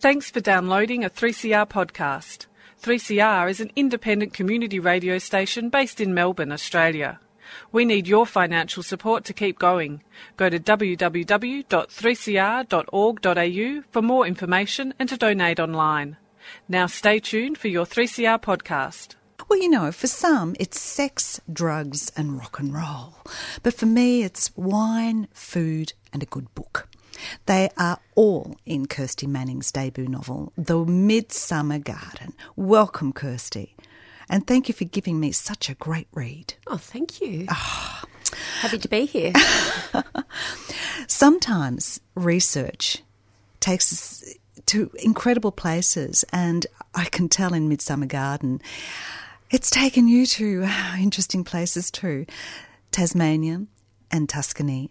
Thanks for downloading a 3CR podcast. 3CR is an independent community radio station based in Melbourne, Australia. We need your financial support to keep going. Go to www.3cr.org.au for more information and to donate online. Now stay tuned for your 3CR podcast. Well, you know, for some, it's sex, drugs, and rock and roll. But for me, it's wine, food, and a good book. They are all in Kirsty Manning's debut novel, The Midsummer Garden. Welcome, Kirsty. And thank you for giving me such a great read. Oh, thank you. Ah. Happy to be here. Sometimes research takes us to incredible places, and I can tell in Midsummer Garden, it's taken you to uh, interesting places too Tasmania and Tuscany,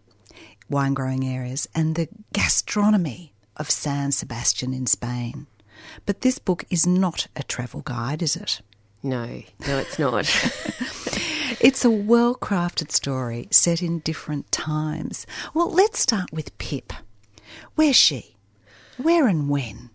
wine growing areas, and the gastronomy of San Sebastian in Spain. But this book is not a travel guide, is it? no, no, it's not. It's a well crafted story set in different times. Well, let's start with Pip. Where's she? Where and when?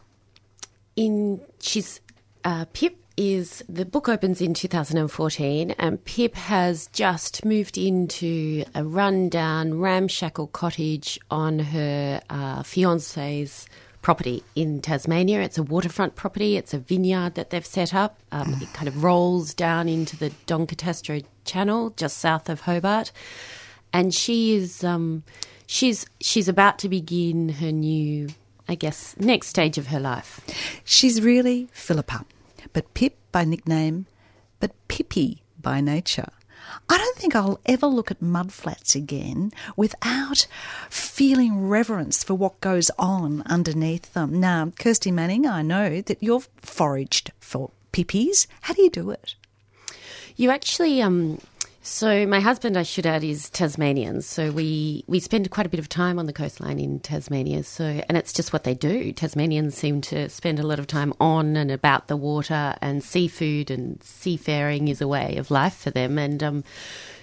In she's uh, Pip is the book opens in 2014, and Pip has just moved into a rundown, ramshackle cottage on her uh, fiance's property in Tasmania. It's a waterfront property. It's a vineyard that they've set up. Um, it kind of rolls down into the D'Entrecasteaux Channel, just south of Hobart, and she is um, she's she's about to begin her new, I guess, next stage of her life. She's really Philippa, but Pip by nickname, but Pippy by nature. I don't think I'll ever look at mudflats again without feeling reverence for what goes on underneath them. Now, Kirsty Manning, I know that you've foraged for pippies. How do you do it? You actually, um, so my husband, I should add, is Tasmanian. So we we spend quite a bit of time on the coastline in Tasmania. So and it's just what they do. Tasmanians seem to spend a lot of time on and about the water, and seafood and seafaring is a way of life for them. And um,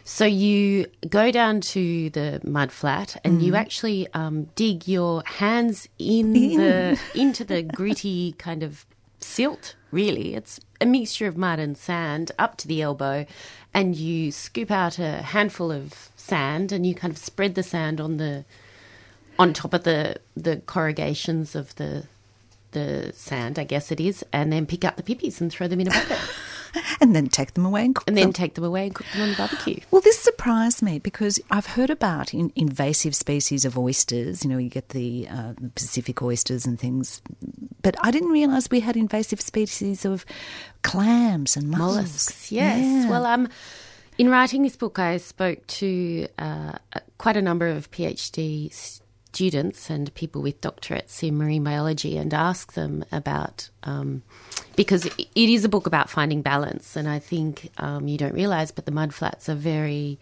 so you go down to the mud flat and you actually um, dig your hands in the into the gritty kind of silt, really. It's a mixture of mud and sand up to the elbow, and you scoop out a handful of sand and you kind of spread the sand on the on top of the the corrugations of the the sand, I guess it is, and then pick up the pippies and throw them in a bucket. And then take them away and cook and then them. take them away and cook them on the barbecue. Well, this surprised me because I've heard about in, invasive species of oysters. You know, you get the uh, Pacific oysters and things, but I didn't realise we had invasive species of clams and mussels. mollusks. Yes. Yeah. Well, um, in writing this book, I spoke to uh, quite a number of PhD students and people with doctorates in marine biology and ask them about um, because it is a book about finding balance, and I think um, you don't realise, but the mudflats are very.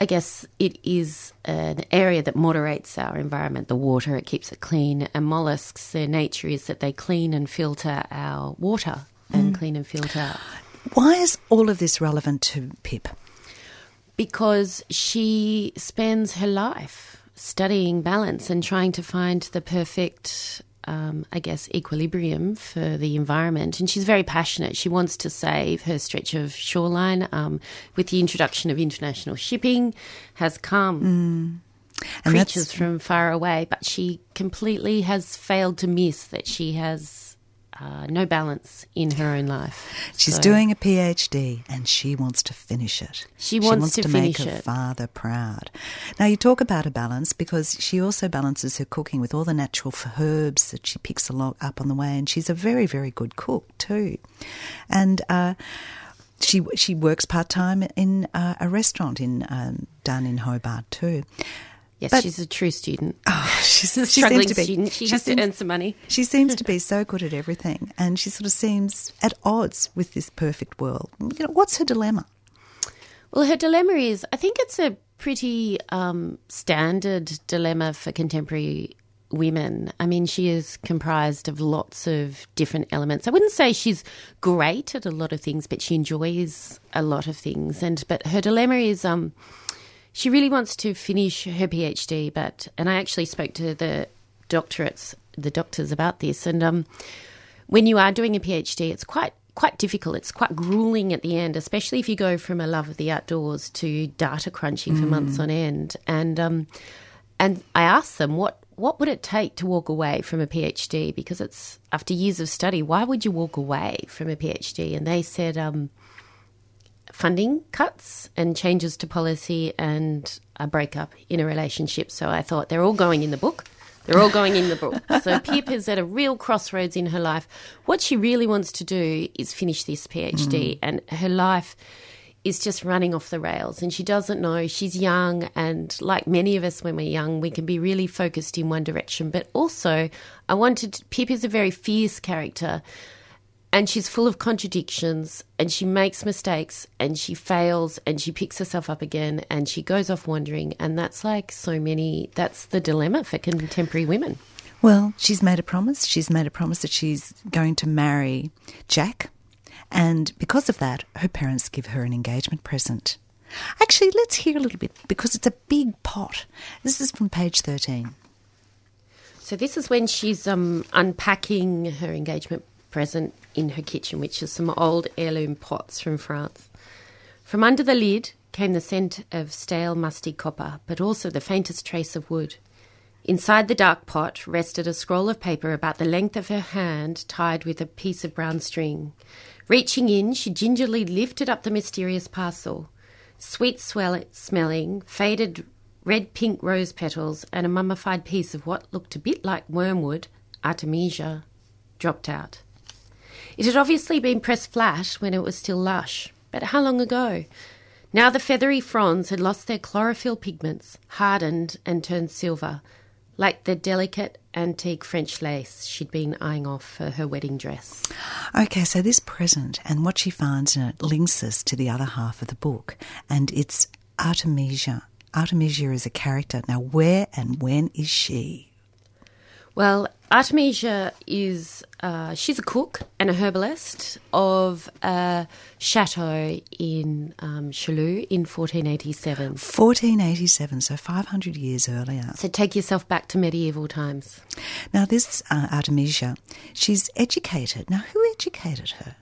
I guess it is an area that moderates our environment, the water, it keeps it clean. And mollusks, their nature is that they clean and filter our water and clean and filter Why is all of this relevant to Pip? because she spends her life studying balance and trying to find the perfect, um, I guess, equilibrium for the environment. And she's very passionate. She wants to save her stretch of shoreline. Um, with the introduction of international shipping, has come. And creatures from far away, but she completely has failed to miss that she has uh, no balance in her own life. She's So- doing a PhD and she wants to finish it. She wants to make finish her it. father proud. Now, you talk about a balance because she also balances her cooking with all the natural herbs that she picks up on the way, and she's a very, very good cook too. And uh, she she works part time in uh, a restaurant in um, down in Hobart too. Yes, But- she's a true student. Oh, she's a she struggling seems to be. student. She, she has seems- to earn some money. She seems to be so good at everything, and she sort of seems at odds with this perfect world. You know, what's her dilemma? Well, her dilemma is I think it's a pretty um, standard dilemma for contemporary women. I mean, she is comprised of lots of different elements. I wouldn't say she's great at a lot of things, but she enjoys a lot of things. And but her dilemma is um, she really wants to finish her PhD, but and I actually spoke to the doctorates the doctors about this. And um, when you are doing a PhD, it's quite quite difficult. It's quite grueling at the end, especially if you go from a love of the outdoors to data crunching for months on end. And um, and I asked them what what would it take to walk away from a PhD because it's after years of study. Why would you walk away from a PhD? And they said um, funding cuts and changes to policy and a breakup in a relationship. So I thought they're all going in the book. They're all going in the book. So Pip is at a real crossroads in her life. What she really wants to do is finish this PhD, mm. and her life is just running off the rails. And she doesn't know. She's young, and like many of us when we're young, we can be really focused in one direction. But also, I wanted Pip is a very fierce character and she's full of contradictions and she makes mistakes and she fails and she picks herself up again and she goes off wandering and that's like so many that's the dilemma for contemporary women Well, she's made a promise. She's made a promise that she's going to marry Jack. And because of that, her parents give her an engagement present. Actually, let's hear a little bit because it's a big pot. This is from page 13. so this is when she's um, unpacking her engagement present in her kitchen which is some old heirloom pots from france from under the lid came the scent of stale musty copper but also the faintest trace of wood Inside the dark pot rested a scroll of paper about the length of her hand tied with a piece of brown string. Reaching in, she gingerly lifted up the mysterious parcel. Sweet swell- smelling, faded red pink rose petals, and a mummified piece of what looked a bit like wormwood, artemisia, dropped out. It had obviously been pressed flat when it was still lush, but how long ago? Now the feathery fronds had lost their chlorophyll pigments, hardened and turned silver, like the delicate antique French lace she'd been eyeing off for her wedding dress. Okay, so this present and what she finds in it links us to the other half of the book, and it's Artemisia. Artemisia is a character. Now, where and when is she? Well, Artemisia is uh, she's a cook and a herbalist of a chateau in um, Chalou in 1487. 1487, so 500 years earlier. So take yourself back to medieval times. Now, this uh, Artemisia, she's educated. Now, who educated her?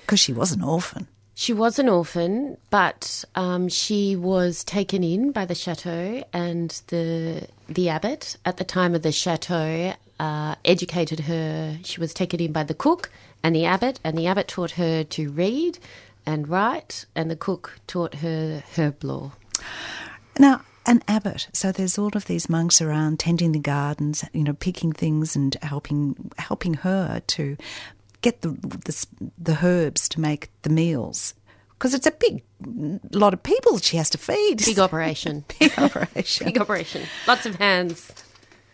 Because she was an orphan. She was an orphan, but um, she was taken in by the chateau, and the the abbot at the time of the chateau uh, educated her. She was taken in by the cook and the abbot, and the abbot taught her to read and write, and the cook taught her herb lore. Now, an abbot. So there's all of these monks around tending the gardens, you know, picking things and helping helping her to get the the, the herbs to make the meals. Because it's a big lot of people she has to feed. Big operation. Big operation. Big operation. Lots of hands.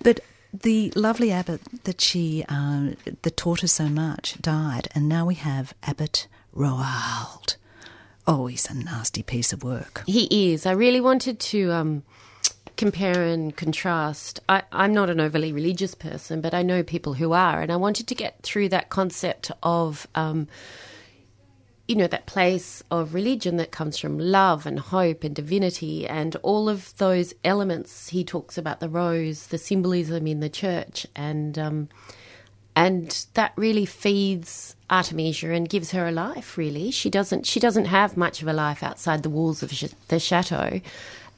But the lovely abbot that she uh, that taught her so much died, and now we have Abbot Roald. Oh, he's a nasty piece of work. He is. I really wanted to um, compare and contrast. I, I'm not an overly religious person, but I know people who are, and I wanted to get through that concept of. Um, you know, that place of religion that comes from love and hope and divinity and all of those elements. He talks about the rose, the symbolism in the church, and um, and that really feeds Artemisia and gives her a life. Really, she doesn't she doesn't have much of a life outside the walls of the chateau.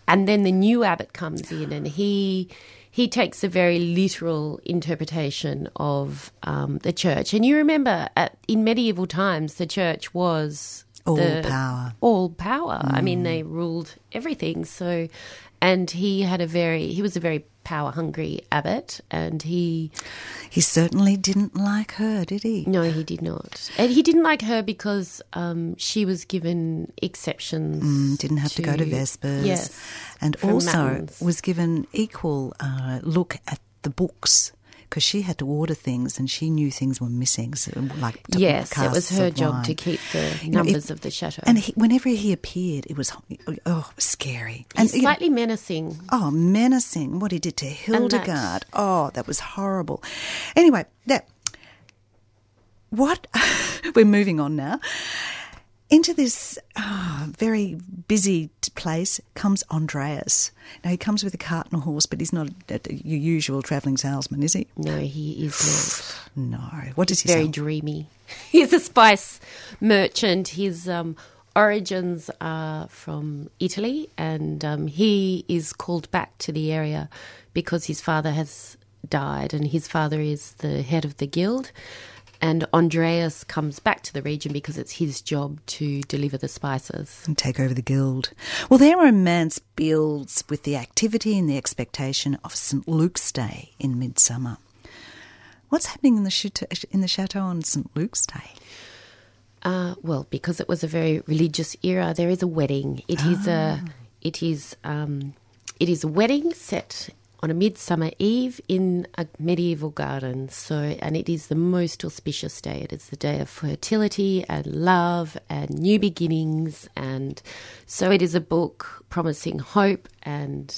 And then the new abbot comes in, and he he takes a very literal interpretation of um, the church. And you remember, at, in medieval times, the church was All the- power. all power. I mean, they ruled everything. So, and he had a very he was a very power hungry abbot, and he He certainly didn't like her, did he? no, he did not, and he didn't like her because um, she was given exceptions. Mm, didn't have to, go to Vespers. Yes, and also Matins. was given equal uh, look at the books because she had to order things and she knew things were missing, so, like Yes, it was her job to keep the You know, it- numbers of the chateau. And he, whenever he appeared, it was oh, it was scary and He's you know, slightly menacing. Oh, menacing! What he did to Hildegard. Oh, that was horrible. Anyway, that what we're moving on now. Into this oh, very busy place comes Andreas. Now he comes with a cart and a horse, but he's not a, a, your usual travelling salesman, is he? No, he is not. no. What does he say? Very sell? dreamy. He's a spice merchant. His um, origins are from Italy, and um, he is called back to the area because his father has died, and his father is the head of the guild. And Andreas comes back to the region because it's his job to deliver the spices. and take over the guild. Well, their romance builds with the activity and the expectation of St. Luke's Day in midsummer. What's happening in the chateau, in the chateau on St. Luke's Day? Uh, well, because it was a very religious era, there is a wedding. It is a, it is, um, it is a wedding set on a midsummer eve in a medieval garden. So, and it is the most auspicious day. It is the day of fertility and love and new beginnings, and so it is a book promising hope and.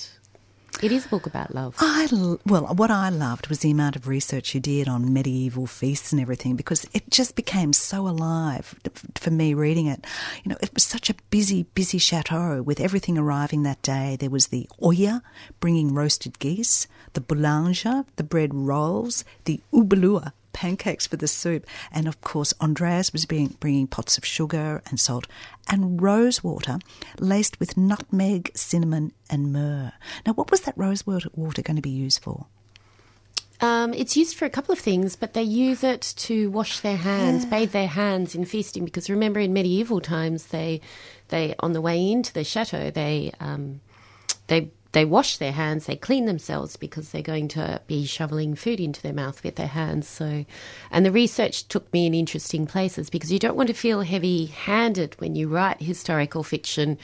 It is a book about love. I well, what I loved was the amount of research you did on medieval feasts and everything because it just became so alive for me reading it. You know, it was such a busy, busy chateau with everything arriving that day. There was the Oya bringing roasted geese, the boulanger, the bread rolls, the ubelua pancakes for the soup, and of course Andreas was being, bringing pots of sugar and salt and rose water laced with nutmeg, cinnamon, and myrrh. Now, what was that rose water, going to be used for? Um, it's used for a couple of things, but they use it to wash their hands, bathe their hands in feasting. Because remember, in medieval times, they, they on the way into the chateau, they, um, they, they wash their hands, they clean themselves because they're going to be shoveling food into their mouth with their hands. So, and the research took me in interesting places because you don't want to feel heavy-handed when you write historical fiction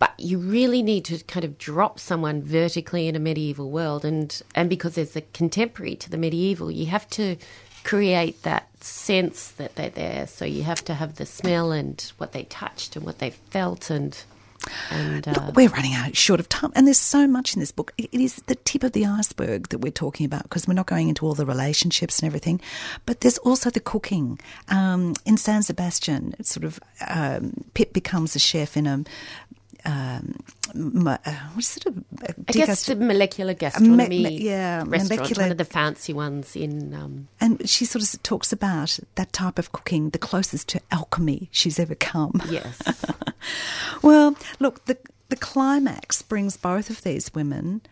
but you really need to kind of drop someone vertically in a medieval world and and because there's a contemporary to the medieval you have to create that sense that they're there so you have to have the smell and what they touched and what they felt and and uh, Look, we're running out short of time, and there's so much in this book. It it is the tip of the iceberg that we're talking about because we're not going into all the relationships and everything. But there's also the cooking. Um, in San Sebastian, it's sort of um, Pip becomes a chef in a. Um, uh, what's it? A, a I guess the molecular gastronomy me- yeah, restaurant, molecular- one of the fancy ones in um, and she sort of talks about that type of cooking, the closest to alchemy she's ever come. yes Well, look, the the climax brings both of these women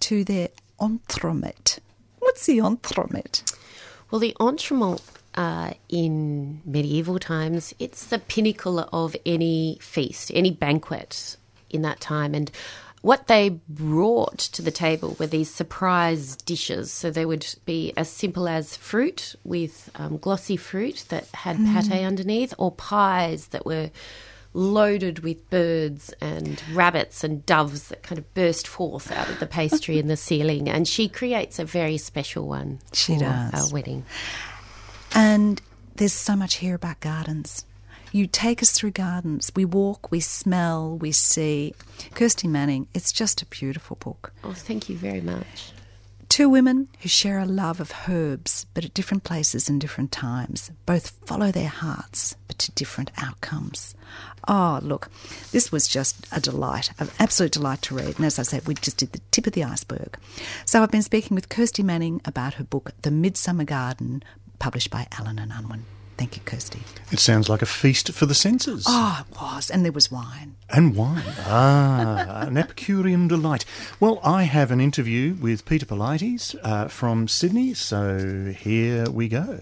to their entremet. What's the entremet? Well, the entremet uh, in medieval times, it's the pinnacle of any feast, any banquet in that time. And what they brought to the table were these surprise dishes. So they would be as simple as fruit with um, glossy fruit that had pate underneath, or pies that were loaded with birds and rabbits and doves that kind of burst forth out of the pastry in the ceiling. And she creates a very special one She for does. our wedding. And there's so much here about gardens. You take us through gardens. We walk, we smell, we see. Kirsty Manning, it's just a beautiful book. Oh, thank you very much. Two women who share a love of herbs, but at different places and different times. Both follow their hearts, but to different outcomes. Oh, look, this was just a delight, an absolute delight to read. And as I said, we just did the tip of the iceberg. So I've been speaking with Kirsty Manning about her book, The Midsummer Garden, published by Allen and Unwin. Thank you, Kirsty. It sounds like a feast for the senses. Oh, it was. And there was wine. And wine. Ah, an Epicurean delight. Well, I have an interview with Peter Polites uh, from Sydney, so here we go.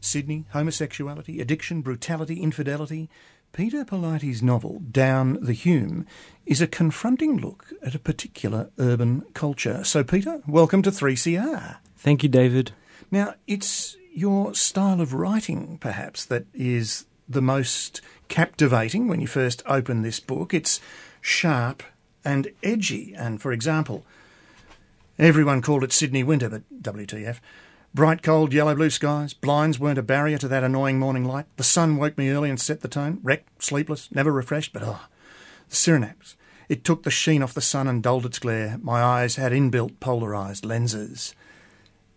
Sydney, homosexuality, addiction, brutality, infidelity. Peter Polites' novel, Down the Hume, is a confronting look at a particular urban culture. So, Peter, welcome to 3CR. Thank you, David. Now, it's your style of writing, perhaps, that is the most captivating when you first open this book. It's sharp and edgy. And for example, everyone called it Sydney winter, but WTF. Bright, cold, yellow blue skies. Blinds weren't a barrier to that annoying morning light. The sun woke me early and set the tone. Wrecked, sleepless, never refreshed, but oh, the Cyrenaps. It took the sheen off the sun and dulled its glare. My eyes had inbuilt polarised lenses.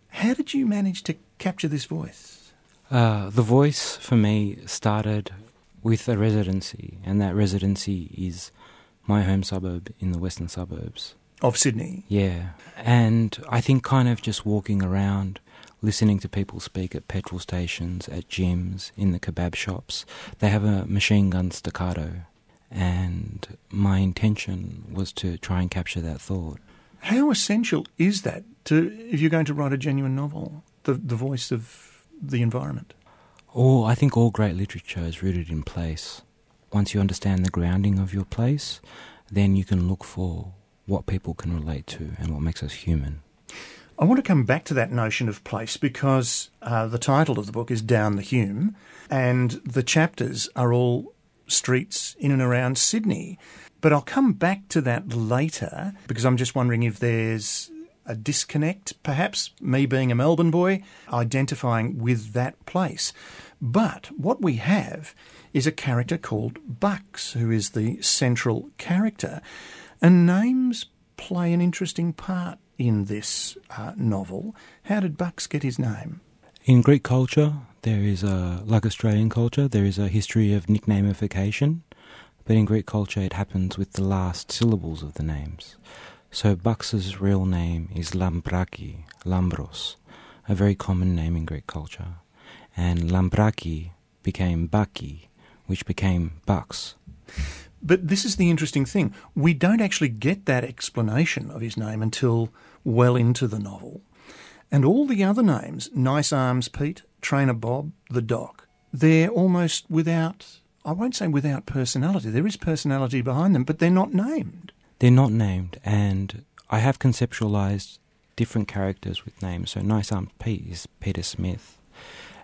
How did you manage to capture this voice? Uh, the voice for me started with a residency, and that residency is my home suburb in the western suburbs. Of Sydney? Yeah. And I think kind of just walking around, listening to people speak at petrol stations, at gyms, in the kebab shops, they have a machine gun staccato. And my intention was to try and capture that thought. How essential is that to if you're going to write a genuine novel, the the voice of the environment? Oh, I think all great literature is rooted in place. Once you understand the grounding of your place, then you can look for what people can relate to and what makes us human. I want to come back to that notion of place because uh, the title of the book is Down the Hume, and the chapters are all streets in and around Sydney. But I'll come back to that later because I'm just wondering if there's a disconnect, perhaps me being a Melbourne boy, identifying with that place. But what we have is a character called Bucks, who is the central character. And names play an interesting part in this uh, novel. How did Bucks get his name? In Greek culture, there is a, like Australian culture, there is a history of nicknameification, but in Greek culture it happens with the last syllables of the names. So Bucks's real name is Lambraki, Lambros, a very common name in Greek culture. And Lambraki became Baki, which became Bucks. But this is the interesting thing. We don't actually get that explanation of his name until well into the novel. And all the other names, Nice Arms Pete, Trainer Bob, The Doc, they're almost without, I won't say without personality. There is personality behind them, but they're not named. They're not named, and I have conceptualized different characters with names. So Nice Arms Pete is Peter Smith,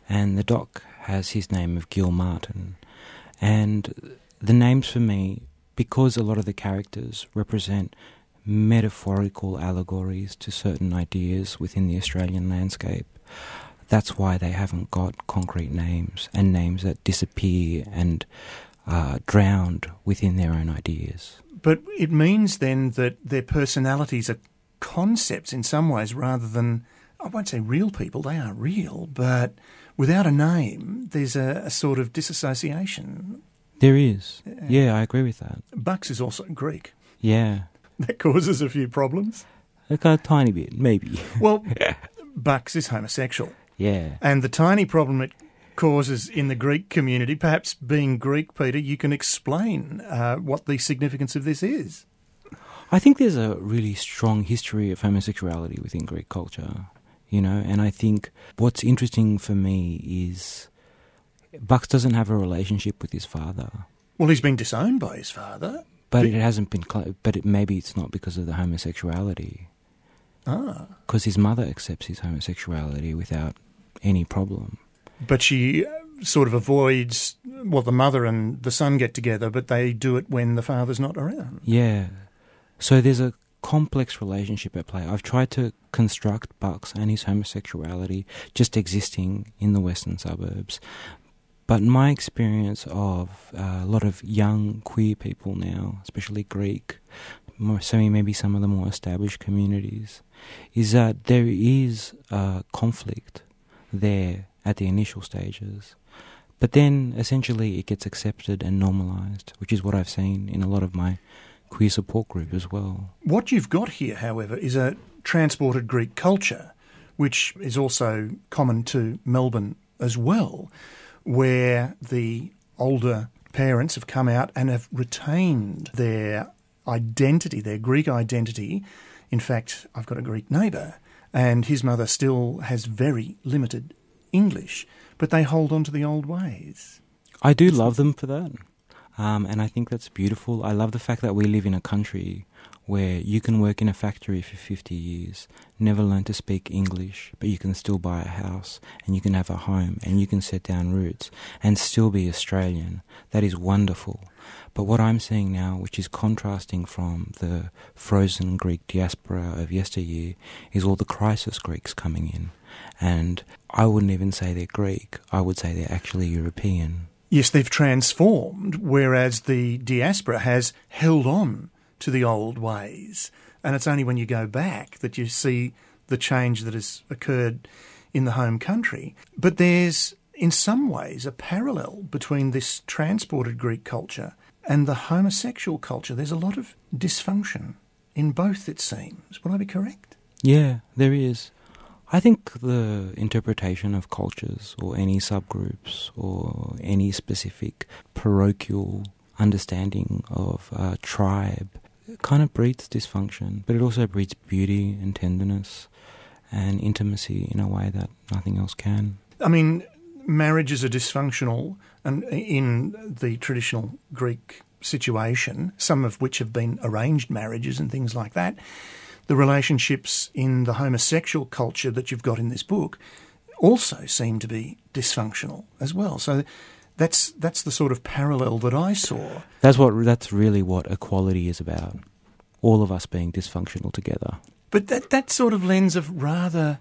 and The Doc has his name of Gil Martin. And the names for me, because a lot of the characters represent metaphorical allegories to certain ideas within the Australian landscape, that's why they haven't got concrete names and names that disappear and are drowned within their own ideas. But it means then that their personalities are concepts in some ways rather than, I won't say real people, they are real, but without a name, there's a, a sort of disassociation. There is. Yeah. yeah, I agree with that. Bucks is also Greek. Yeah. That causes a few problems. Like a tiny bit, maybe. Well, Bucks is homosexual. Yeah. And the tiny problem it causes in the Greek community, perhaps being Greek, Peter, you can explain uh, what the significance of this is. I think there's a really strong history of homosexuality within Greek culture, you know, and I think what's interesting for me is Bucks doesn't have a relationship with his father. Well, he's been disowned by his father. But it hasn't been, cl- but it, maybe it's not because of the homosexuality. Ah. Because his mother accepts his homosexuality without any problem. But she uh, sort of avoids, well, the mother and the son get together, but they do it when the father's not around. Yeah. So there's a complex relationship at play. I've tried to construct Bucks and his homosexuality just existing in the western suburbs. But my experience of uh, a lot of young queer people now, especially Greek, more, so maybe some of the more established communities, is that there is a conflict there at the initial stages. But then essentially it gets accepted and normalised, which is what I've seen in a lot of my queer support group as well. What you've got here, however, is a transported Greek culture, which is also common to Melbourne as well, where the older parents have come out and have retained their identity, their Greek identity. In fact, I've got a Greek neighbour, and his mother still has very limited English, but they hold on to the old ways. I do love them for that. Um, and I think that's beautiful. I love the fact that we live in a country where you can work in a factory for 50 years, never learn to speak English, but you can still buy a house and you can have a home and you can set down roots and still be Australian. That is wonderful. But what I'm seeing now, which is contrasting from the frozen Greek diaspora of yesteryear, is all the crisis Greeks coming in. And I wouldn't even say they're Greek, I would say they're actually European. Yes, they've transformed, whereas the diaspora has held on to the old ways. And it's only when you go back that you see the change that has occurred in the home country. But there's in some ways, a parallel between this transported Greek culture and the homosexual culture. There's a lot of dysfunction in both, it seems. Will I be correct? Yeah, there is. I think the interpretation of cultures or any subgroups or any specific parochial understanding of a tribe kind of breeds dysfunction, but it also breeds beauty and tenderness and intimacy in a way that nothing else can. I mean, marriages are dysfunctional and in the traditional Greek situation, some of which have been arranged marriages and things like that. The relationships in the homosexual culture that you've got in this book also seem to be dysfunctional as well. So that's that's the sort of parallel that I saw. That's what that's really what equality is about. All of us being dysfunctional together. But that that sort of lends a rather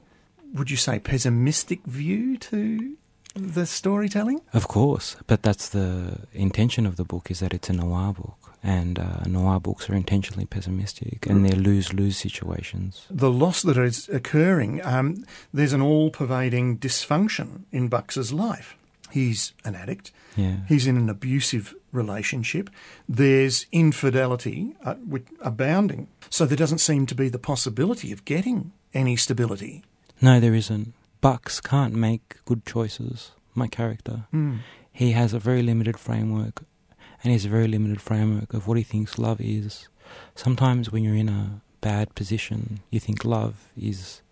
would you say pessimistic view to the storytelling? Of course, but that's the intention of the book is that it's a noir book, and uh, noir books are intentionally pessimistic, and they're lose-lose situations. The loss that is occurring, um, there's an all-pervading dysfunction in Bucks's life. He's an addict. Yeah. He's in an abusive relationship. There's infidelity uh, abounding. So there doesn't seem to be the possibility of getting any stability. No, there isn't. Bucks can't make good choices. My character, Mm. he has a very limited framework, and he has a very limited framework of what he thinks love is. Sometimes when you're in a bad position, you think love is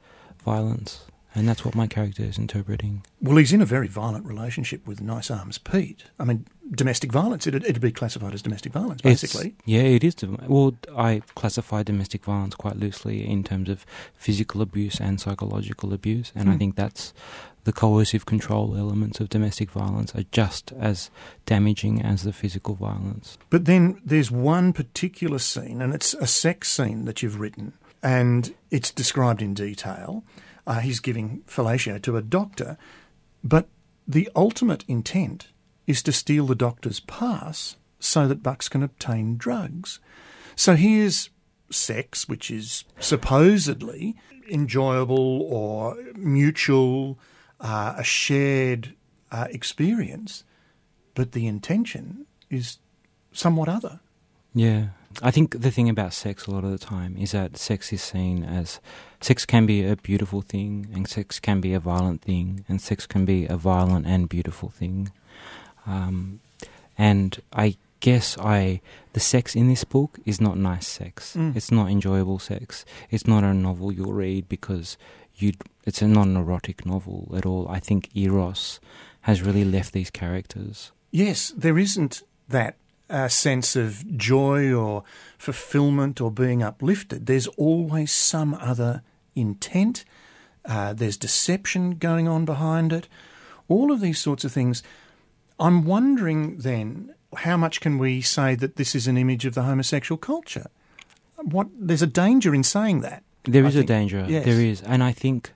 violence, and that's what my character is interpreting. Well, he's in a very violent relationship with Nice Arms Pete. I mean, domestic violence. It'd, it'd be classified as domestic violence, It's- basically. yeah, it is. Well, I classify domestic violence quite loosely in terms of physical abuse and psychological abuse, and I Hmm. think that's the coercive control elements of domestic violence are just as damaging as the physical violence. But then there's one particular scene, and it's a sex scene that you've written, and it's described in detail. Uh, he's giving fellatio to a doctor, but the ultimate intent is to steal the doctor's pass so that Bucks can obtain drugs. So here's sex, which is supposedly enjoyable or mutual, uh, a shared uh, experience, but the intention is somewhat other. Yeah. I think the thing about sex a lot of the time is that sex is seen as sex can be a beautiful thing and sex can be a violent thing and sex can be a violent and beautiful thing. Um, and I guess I the sex in this book is not nice sex. Mm. It's not enjoyable sex. It's not a novel you'll read because you it's a not an erotic novel at all. I think Eros has really left these characters. Yes, there isn't that uh, sense of joy or fulfillment or being uplifted. There's always some other intent. Uh, there's deception going on behind it. All of these sorts of things. I'm wondering then, how much can we say that this is an image of the homosexual culture? What there's a danger in saying that. There I is a danger. yes. There is, and I think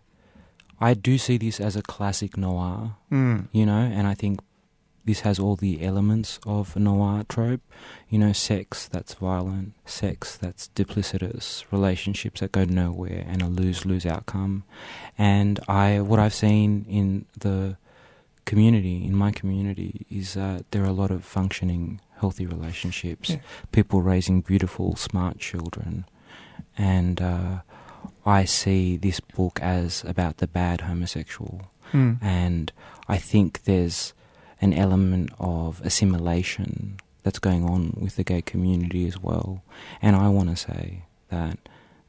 I do see this as a classic noir. Mm. You know, and I think this has all the elements of a noir trope. You know, sex that's violent, sex that's duplicitous, relationships that go nowhere, and a lose-lose outcome. And I, what I've seen in the community, in my community, is that there are a lot of functioning, healthy relationships. Yeah. People raising beautiful, smart children, and uh, I see this book as about the bad homosexual Mm. and I think there's an element of assimilation that's going on with the gay community as well. And I want to say that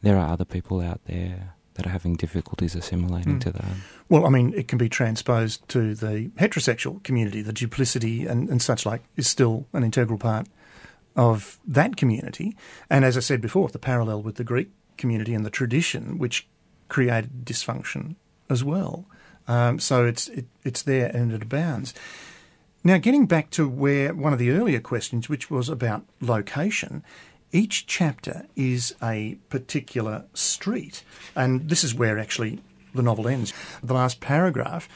there are other people out there that are having difficulties assimilating Mm. to that. Well, I mean, it can be transposed to the heterosexual community. The duplicity and, and such like is still an integral part of that community. And as I said before, the parallel with the Greek community and the tradition, which created dysfunction as well. Um, so it's it, it's there and it abounds. Now, getting back to where one of the earlier questions, which was about location, each chapter is a particular street, and this is where actually the novel ends. The last paragraph.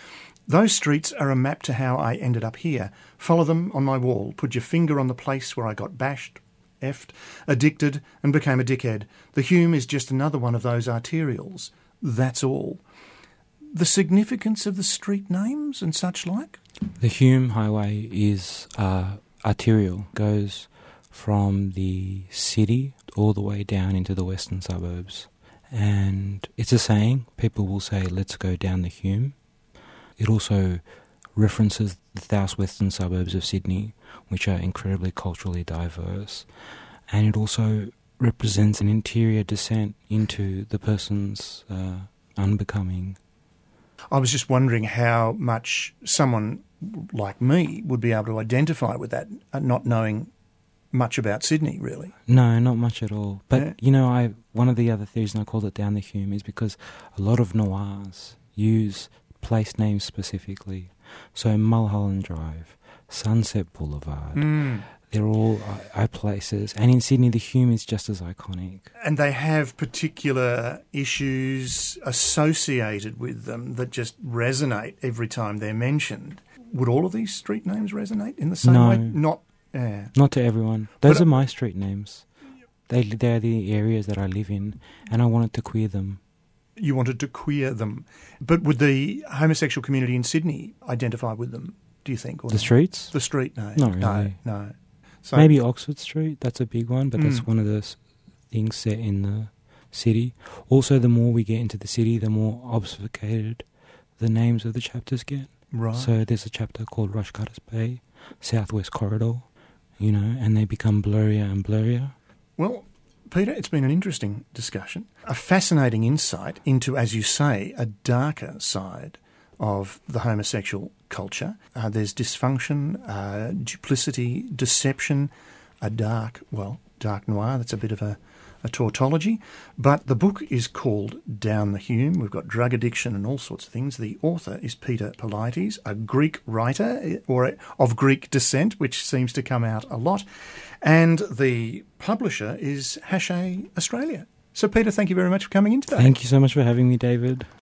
Those streets are a map to how I ended up here. Follow them on my wall. Put your finger on the place where I got bashed, effed, addicted, and became a dickhead. The Hume is just another one of those arterials. That's all. the significance of the street names and such like? The Hume Highway is uh, arterial, goes from the city all the way down into the western suburbs. And it's a saying, people will say, let's go down the Hume. It also references the southwestern suburbs of Sydney, which are incredibly culturally diverse. And it also represents an interior descent into the person's uh, unbecoming. I was just wondering how much someone like me would be able to identify with that, uh, not knowing much about Sydney, really. No, not much at all. But Yeah. you know, I one of the other theories, and I called it down the Hume, is because a lot of noirs use place names specifically. So Mulholland Drive, Sunset Boulevard, Mm. they're all uh, are places, and in Sydney, the Hume is just as iconic. And they have particular issues associated with them that just resonate every time they're mentioned. Would all of these street names resonate in the same No. way? Not. Yeah. Not to everyone. Those But, are uh, my street names. They they're the areas that I live in, and I wanted to queer them. You wanted to queer them, but would the homosexual community in Sydney identify with them? Do you think? Or The not? streets, The street name? Not No, really. no. So maybe Oxford Street. That's a big one, but that's Mm. one of the things set in the city. Also, the more we get into the city, the more obfuscated the names of the chapters get. Right. So there's a chapter called Rushcutters Bay, Southwest Corridor, you know, and they become blurrier and blurrier. Well, Peter, it's been an interesting discussion, a fascinating insight into, as you say, a darker side of the homosexual culture. Uh, there's dysfunction, uh, duplicity, deception, a dark, well, dark noir. That's a bit of a, a tautology. But the book is called Down the Hume. We've got drug addiction and all sorts of things. The author is Peter Polites, a Greek writer eh, or of Greek descent, which seems to come out a lot. And the publisher is Hachette Australia. So, Peter, thank you very much for coming in today. Thank you so much for having me, David.